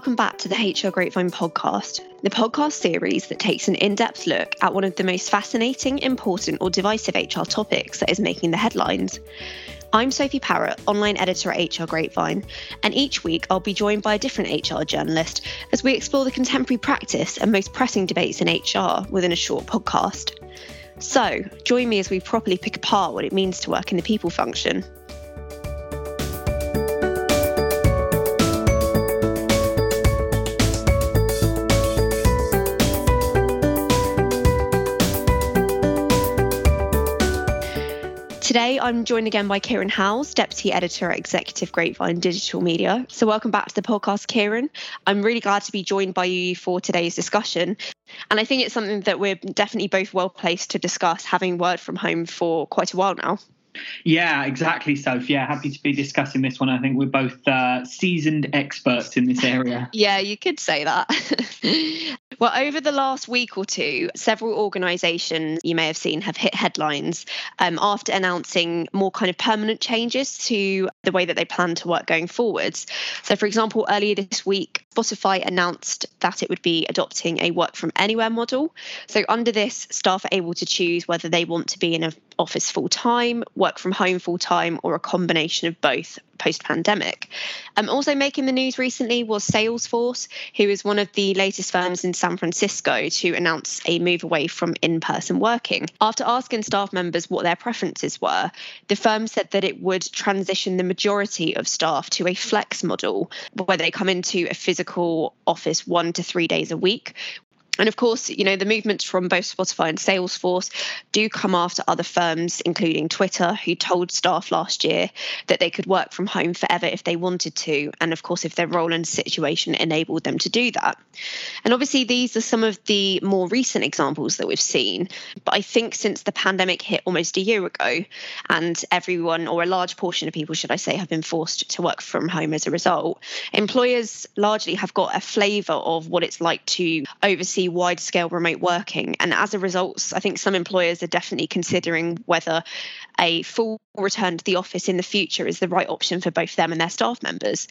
welcome back to the HR Grapevine podcast, the podcast series that takes an in depth look at one of the most fascinating, important, or divisive HR topics that is making the headlines. I'm Sophie Parrott, online editor at HR Grapevine, and each week I'll be joined by a different HR journalist as we explore the contemporary practice and most pressing debates in HR within a short podcast. So, join me as we properly pick apart what it means to work in the people function. Today, I'm joined again by Kieran Howells, Deputy Editor at Executive Grapevine Digital Media. So, welcome back to the podcast, Kieran. I'm really glad to be joined by you for today's discussion. And I think it's something that we're definitely both well placed to discuss, having worked from home for quite a while now. Yeah, exactly, Soph. Yeah, happy to be discussing this one. I think we're both uh, seasoned experts in this area. yeah, you could say that. well, over the last week or two, several organisations you may have seen have hit headlines um, after announcing more kind of permanent changes to the way that they plan to work going forwards. So, for example, earlier this week, Spotify announced that it would be adopting a work from anywhere model. So, under this, staff are able to choose whether they want to be in an office full time, work from home full time, or a combination of both post pandemic. Um, also making the news recently was Salesforce, who is one of the latest firms in San Francisco to announce a move away from in person working. After asking staff members what their preferences were, the firm said that it would transition the majority of staff to a flex model where they come into a physical office one to three days a week, and of course, you know, the movements from both Spotify and Salesforce do come after other firms, including Twitter, who told staff last year that they could work from home forever if they wanted to. And of course, if their role and situation enabled them to do that. And obviously, these are some of the more recent examples that we've seen. But I think since the pandemic hit almost a year ago, and everyone, or a large portion of people, should I say, have been forced to work from home as a result, employers largely have got a flavour of what it's like to oversee wide scale remote working. And as a result, I think some employers are definitely considering whether a full return to the office in the future is the right option for both them and their staff members.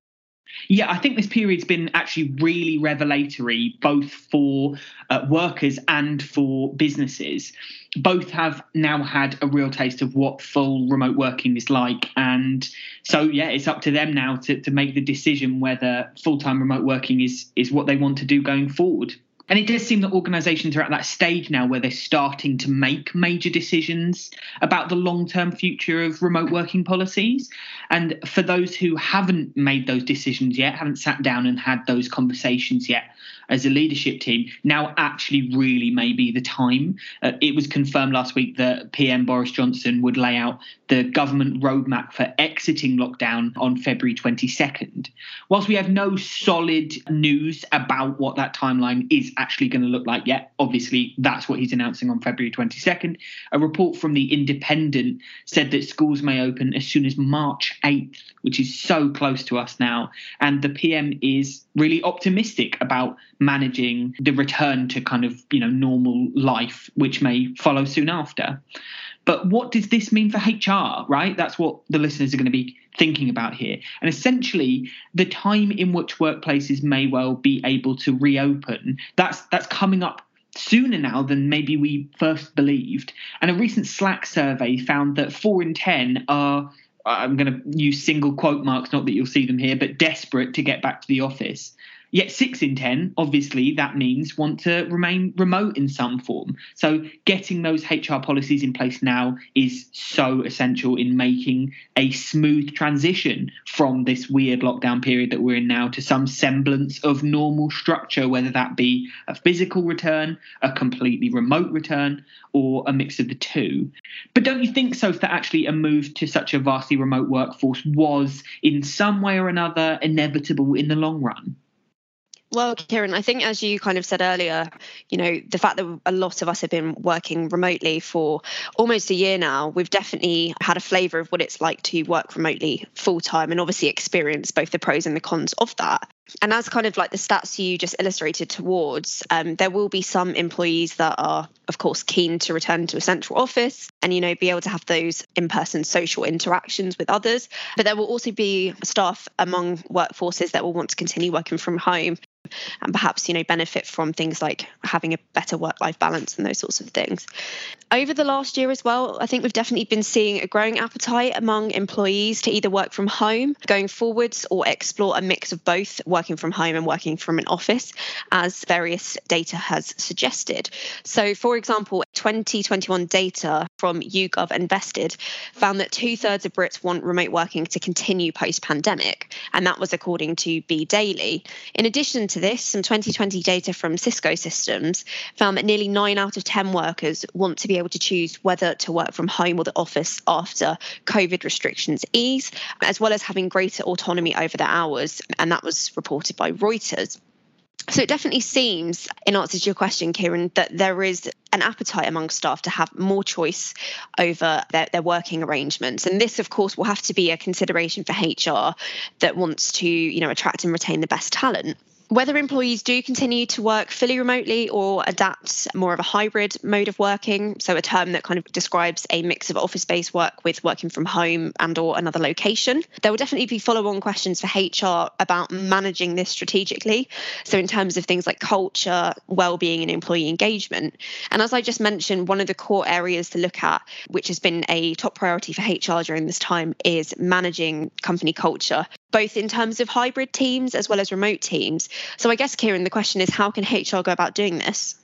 Yeah, I think this period's been actually really revelatory, both for uh, workers and for businesses. Both have now had a real taste of what full remote working is like. And so, yeah, it's up to them now to, to make the decision whether full time remote working is, is what they want to do going forward. And it does seem that organisations are at that stage now where they're starting to make major decisions about the long term future of remote working policies. And for those who haven't made those decisions yet, haven't sat down and had those conversations yet, as a leadership team, now actually really may be the time. Uh, it was confirmed last week that PM Boris Johnson would lay out the government roadmap for exiting lockdown on February 22nd. Whilst we have no solid news about what that timeline is actually going to look like yet, obviously that's what he's announcing on February 22nd. A report from The Independent said that schools may open as soon as March 8th, which is so close to us now. And the PM is really optimistic about managing the return to kind of you know normal life which may follow soon after but what does this mean for hr right? That's what the listeners are going to be thinking about here. And essentially the time in which workplaces may well be able to reopen that's that's coming up sooner now than maybe we first believed. And a recent slack survey found that 4 in 10 are I'm going to use single quote marks, not that you'll see them here, but desperate to get back to the office. Yet six in 10, obviously, that means want to remain remote in some form. So getting those HR policies in place now is so essential in making a smooth transition from this weird lockdown period that we're in now to some semblance of normal structure, whether that be a physical return, a completely remote return, or a mix of the two. But don't you think, so that actually a move to such a vastly remote workforce was in some way or another inevitable in the long run? Well, Kieran, I think as you kind of said earlier, you know, the fact that a lot of us have been working remotely for almost a year now, we've definitely had a flavour of what it's like to work remotely full time and obviously experience both the pros and the cons of that. And as kind of like the stats you just illustrated towards, um, there will be some employees that are, of course, keen to return to a central office and, you know, be able to have those in person social interactions with others. But there will also be staff among workforces that will want to continue working from home and perhaps you know benefit from things like having a better work life balance and those sorts of things over the last year as well i think we've definitely been seeing a growing appetite among employees to either work from home going forwards or explore a mix of both working from home and working from an office as various data has suggested so for example 2021 data from YouGov Invested found that two thirds of Brits want remote working to continue post pandemic, and that was according to B Daily. In addition to this, some 2020 data from Cisco Systems found that nearly nine out of 10 workers want to be able to choose whether to work from home or the office after COVID restrictions ease, as well as having greater autonomy over their hours. And that was reported by Reuters. So it definitely seems, in answer to your question, Kieran, that there is an appetite among staff to have more choice over their, their working arrangements. And this, of course, will have to be a consideration for HR that wants to, you know, attract and retain the best talent whether employees do continue to work fully remotely or adapt more of a hybrid mode of working so a term that kind of describes a mix of office-based work with working from home and or another location there will definitely be follow-on questions for hr about managing this strategically. So in terms of things like culture well-being and employee engagement. And as i just mentioned one of the core areas to look at which has been a top priority for hr during this time is managing company culture both in terms of hybrid teams as well as remote teams. So I guess, Kieran, the question is how can HR go about doing this?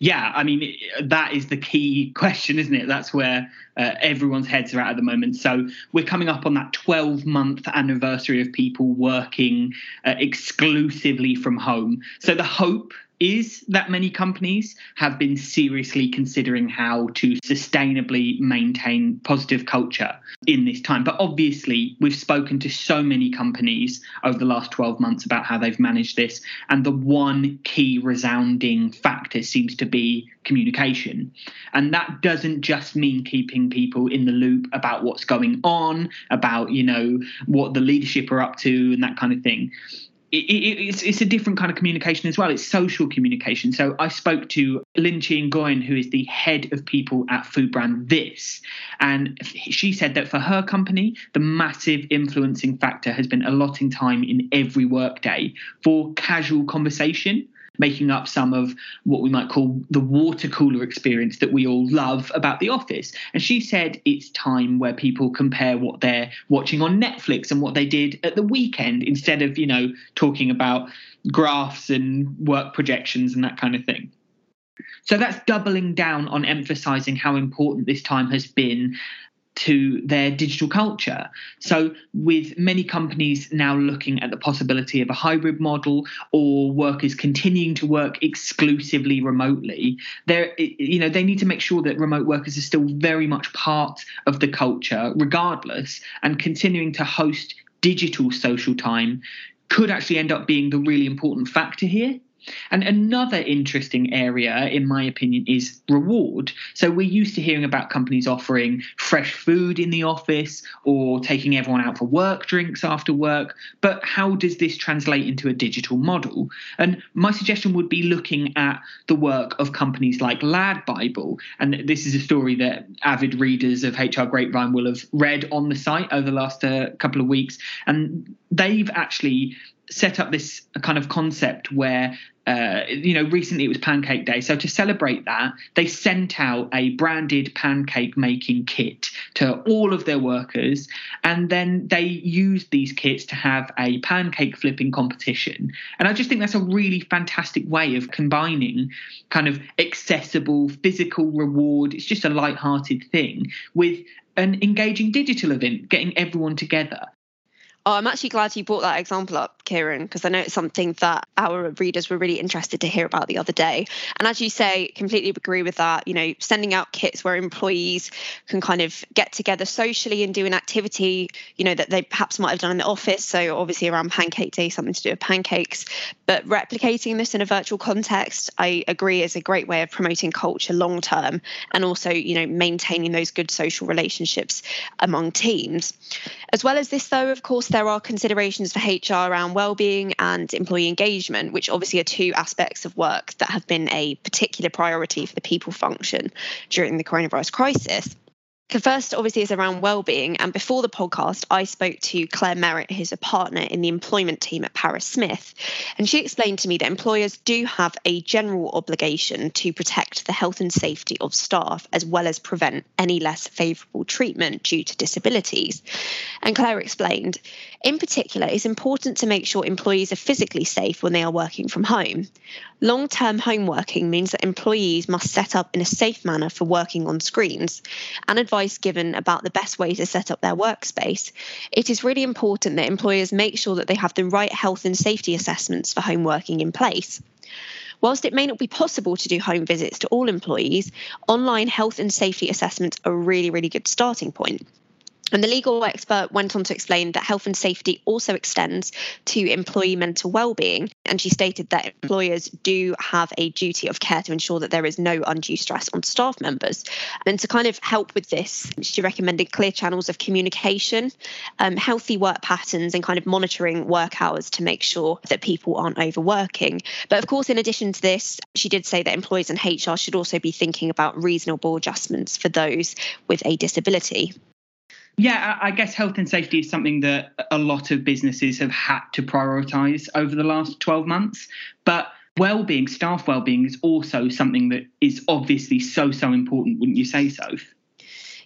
Yeah, I mean, that is the key question, isn't it? That's where uh, everyone's heads are at at the moment. So we're coming up on that 12 month anniversary of people working uh, exclusively from home. So the hope is that many companies have been seriously considering how to sustainably maintain positive culture in this time. But obviously, we've spoken to so many companies over the last 12 months about how they've managed this. And the one key resounding factor seems to be communication. And that doesn't just mean keeping people in the loop about what's going on, about, you know, what the leadership are up to and that kind of thing it, it, it's, it's a different kind of communication as well. It's social communication. So I spoke to Lin Chien Goyen, who is the head of people at food brand This, and she said that for her company, the massive influencing factor has been allotting time in every workday for casual conversation making up some of what we might call the water cooler experience that we all love about The Office. And she said it's time where people compare what they're watching on Netflix and what they did at the weekend instead of, you know, talking about graphs and work projections and that kind of thing. So that's doubling down on emphasizing how important this time has been to their digital culture. So, with many companies now looking at the possibility of a hybrid model or workers continuing to work exclusively remotely, they you know they need to make sure that remote workers are still very much part of the culture, regardless, and continuing to host digital social time could actually end up being the really important factor here. And another interesting area, in my opinion, is reward. So we're used to hearing about companies offering fresh food in the office or taking everyone out for work drinks after work. But how does this translate into a digital model? And my suggestion would be looking at the work of companies like LADbible. And this is a story that avid readers of HR Grapevine will have read on the site over the last uh, couple of weeks. And they've actually set up this kind of concept where uh, you know recently it was pancake day. So to celebrate that they sent out a branded pancake making kit to all of their workers. And then they used these kits to have a pancake flipping competition. And i just think that's a really fantastic way of combining kind of accessible physical reward. It's just a light-hearted thing with an engaging digital event getting everyone together Oh, I'm actually glad you brought that example up, Kieran, because I know it's something that our readers were really interested to hear about the other day. And as you say, completely agree with that. You know, sending out kits where employees can kind of get together socially and do an activity, you know, that they perhaps might have done in the office. So obviously around Pancake Day, something to do with pancakes. But replicating this in a virtual context, I agree, is a great way of promoting culture long term and also, you know, maintaining those good social relationships among teams. As well as this, though, of course, there are considerations for HR around well-being and employee engagement, which obviously are two aspects of work that have been a particular priority for the people function during the coronavirus crisis. The first, obviously, is around well-being. And before the podcast, I spoke to Claire Merritt, who's a partner in the employment team at Paris Smith, and she explained to me that employers do have a general obligation to protect the health and safety of staff, as well as prevent any less favourable treatment due to disabilities. And Claire explained, in particular, it's important to make sure employees are physically safe when they are working from home. Long term home working means that employees must set up in a safe manner for working on screens and advice given about the best way to set up their workspace. It is really important that employers make sure that they have the right health and safety assessments for home working in place. Whilst it may not be possible to do home visits to all employees, online health and safety assessments are a really, really good starting point. And the legal expert went on to explain that health and safety also extends to employee mental well-being, and she stated that employers do have a duty of care to ensure that there is no undue stress on staff members. And to kind of help with this, she recommended clear channels of communication, um, healthy work patterns, and kind of monitoring work hours to make sure that people aren't overworking. But of course, in addition to this, she did say that employers and HR should also be thinking about reasonable adjustments for those with a disability. Yeah, I guess health and safety is something that a lot of businesses have had to prioritize over the last 12 months. But well-being, staff well-being is also something that is obviously so so important, wouldn't you say so?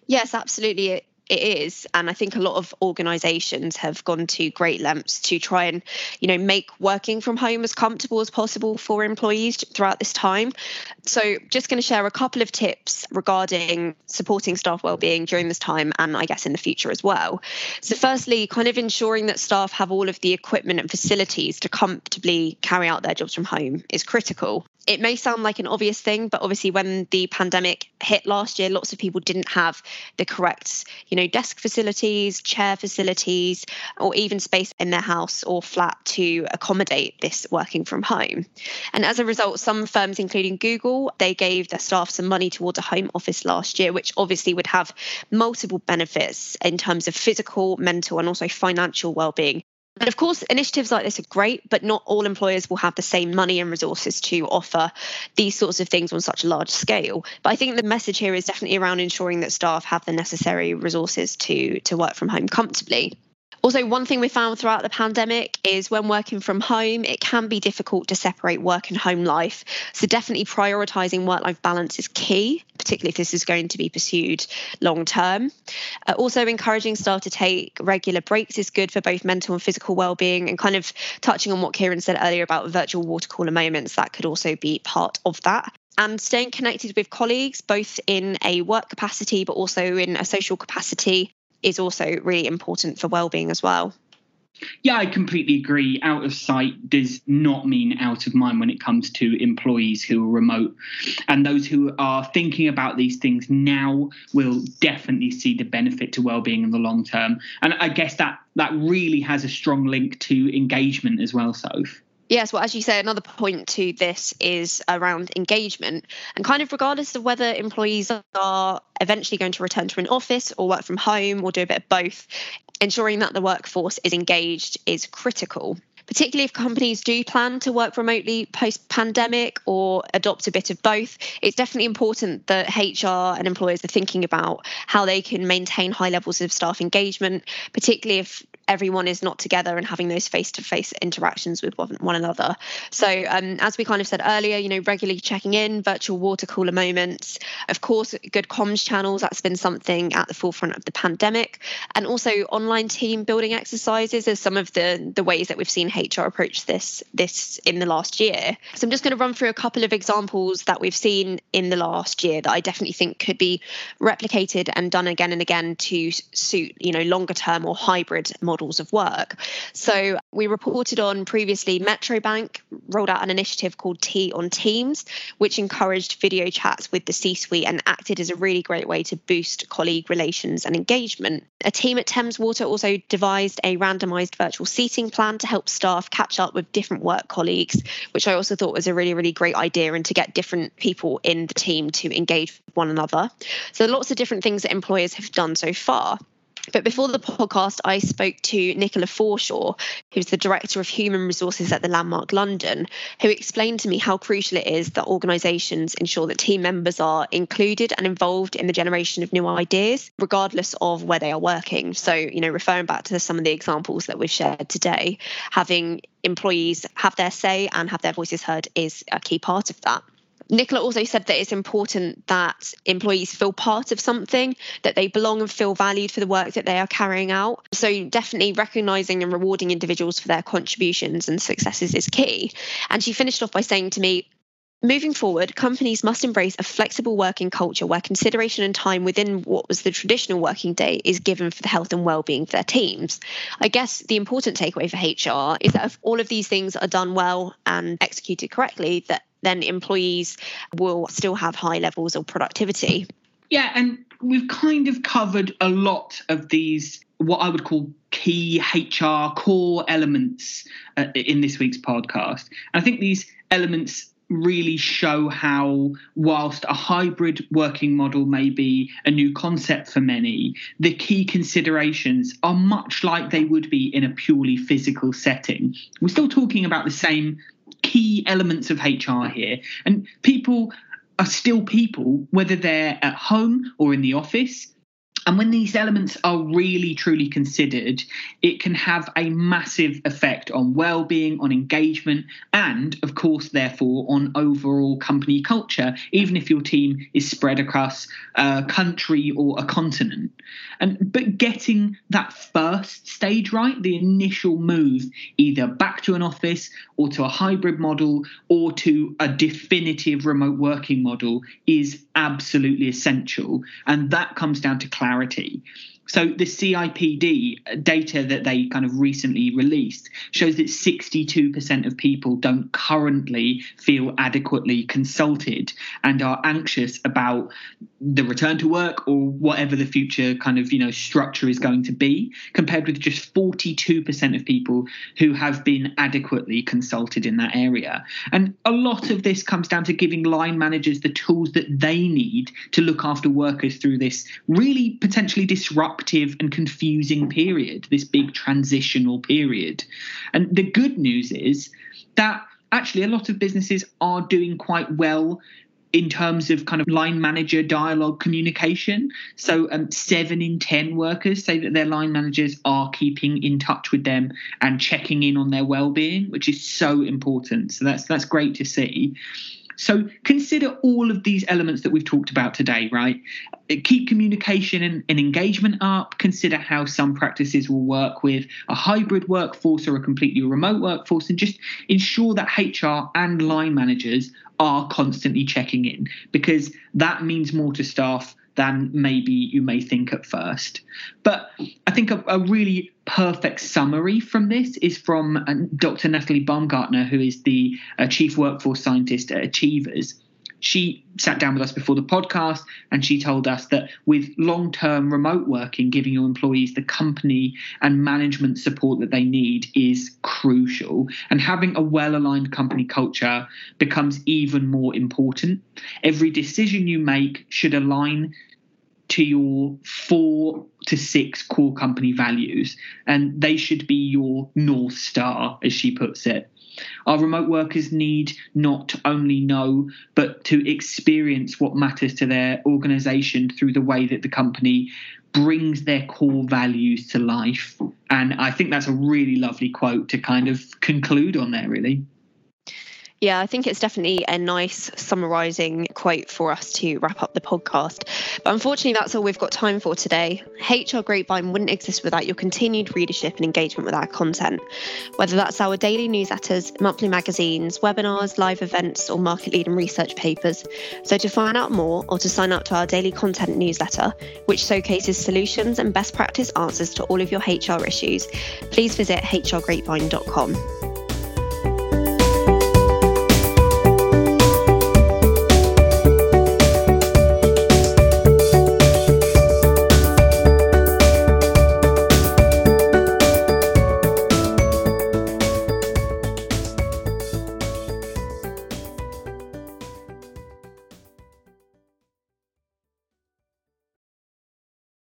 Yes, absolutely it is. And i think a lot of organizations have gone to great lengths to try and you know make working from home as comfortable as possible for employees throughout this time. So just going to share a couple of tips regarding supporting staff well-being during this time and i guess in the future as well. So firstly kind of ensuring that staff have all of the equipment and facilities to comfortably carry out their jobs from home is critical it may sound like an obvious thing, but obviously, when the pandemic hit last year, lots of people didn't have the correct, you know, desk facilities, chair facilities, or even space in their house or flat to accommodate this working from home. And as a result, some firms, including Google, they gave their staff some money towards a home office last year, which obviously would have multiple benefits in terms of physical, mental, and also financial well-being and of course, initiatives like this are great, but not all employers will have the same money and resources to offer these sorts of things on such a large scale. But I think the message here is definitely around ensuring that staff have the necessary resources to, to work from home comfortably. Also, one thing we found throughout the pandemic is when working from home, it can be difficult to separate work and home life. So, definitely prioritizing work life balance is key, particularly if this is going to be pursued long term. Uh, also, encouraging staff to take regular breaks is good for both mental and physical well-being. And kind of touching on what Kieran said earlier about virtual water cooler moments, that could also be part of that and staying connected with colleagues, both in a work capacity but also in a social capacity, is also really important for well-being as well. Yeah, I completely agree. Out of sight does not mean out of mind when it comes to employees who are remote. And those who are thinking about these things now will definitely see the benefit to well-being in the long term. And I guess that that really has a strong link to engagement as well, Soph. Yes, well, as you say, another point to this is around engagement. And kind of regardless of whether employees are eventually going to return to an office or work from home or do a bit of both, ensuring that the workforce is engaged is critical particularly if companies do plan to work remotely post pandemic or adopt a bit of both, it's definitely important that HR and employers are thinking about how they can maintain high levels of staff engagement, particularly if everyone is not together and having those face-to-face interactions with one another. So, um, as we kind of said earlier, you know, regularly checking in, virtual water cooler moments, of course, good comms channels. That's been something at the forefront of the pandemic, and also online team building exercises are some of the the ways that we've seen HR approach this this in the last year. So, I'm just going to run through a couple of examples that we've seen in the last year that I definitely think could be replicated and done again and again to suit, you know, longer term or hybrid models of work. So we reported on previously Metro Bank rolled out an initiative called Tea on Teams, which encouraged video chats with the C suite and acted as a really great way to boost colleague relations and engagement. A team at Thames Water also devised a randomized virtual seating plan to help staff catch up with different work colleagues, which I also thought was a really, really great idea and to get different people in the team to engage with one another. So lots of different things that employers have done so far. But before the podcast, I spoke to Nicola Forshaw, who's the Director of Human Resources at the Landmark London, who explained to me how crucial it is that organisations ensure that team members are included and involved in the generation of new ideas, regardless of where they are working. So, you know, referring back to some of the examples that we've shared today, having employees have their say and have their voices heard is a key part of that. Nicola also said that it's important that employees feel part of something, that they belong and feel valued for the work that they are carrying out. So, definitely recognizing and rewarding individuals for their contributions and successes is key. And she finished off by saying to me, Moving forward, companies must embrace a flexible working culture where consideration and time within what was the traditional working day is given for the health and well-being of their teams. I guess the important takeaway for HR is that if all of these things are done well and executed correctly, that then employees will still have high levels of productivity. Yeah, and we've kind of covered a lot of these what I would call key HR core elements uh, in this week's podcast. And I think these elements really show how, whilst a hybrid working model may be a new concept for many, the key considerations are much like they would be in a purely physical setting. We're still talking about the same key elements of HR here, and people are still people, whether they're at home or in the office. And when these elements are really truly considered, it can have a massive effect on well-being, on engagement, and of course, therefore, on overall company culture, even if your team is spread across a country or a continent. And but getting that first stage right, the initial move, either back to an office or to a hybrid model or to a definitive remote working model, is absolutely essential. And that comes down to clarity clarity. So the CIPD data that they kind of recently released shows that 62% of people don't currently feel adequately consulted and are anxious about the return to work or whatever the future kind of you know structure is going to be compared with just 42% of people who have been adequately consulted in that area. And a lot of this comes down to giving line managers the tools that they need to look after workers through this really potentially disruptive and confusing period this big transitional period and the good news is that actually a lot of businesses are doing quite well in terms of kind of line manager dialogue communication. So, um, seven in 10 workers say that their line managers are keeping in touch with them and checking in on their well being, which is so important. So, that's, that's great to see. So consider all of these elements that we've talked about today, right? Uh, keep communication and, and, engagement up. Consider how some practices will work with a hybrid workforce or a completely remote workforce, and just ensure that HR and line managers are constantly checking in because that means more to staff than maybe you may think at first. But I think a, a really perfect summary from this is from uh, Dr. Natalie Baumgartner, who is the uh, Chief Workforce Scientist at Achievers she sat down with us before the podcast and she told us that with long term remote working, giving your employees the company and management support that they need is crucial. And having a well aligned company culture becomes even more important. Every decision you make should align to your four to six core company values, and they should be your North Star, as she puts it. Our remote workers need not only know, but to experience what matters to their organization through the way that the company brings their core values to life. And I think that's a really lovely quote to kind of conclude on there, really. Yeah, I think it's definitely a nice summarising quote for us to wrap up the podcast. But unfortunately, that's all we've got time for today. HR Grapevine wouldn't exist without your continued readership and engagement with our content, whether that's our daily newsletters, monthly magazines, webinars, live events, or market leading research papers. So, to find out more or to sign up to our daily content newsletter, which showcases solutions and best practice answers to all of your HR issues, please visit hrgrapevine.com.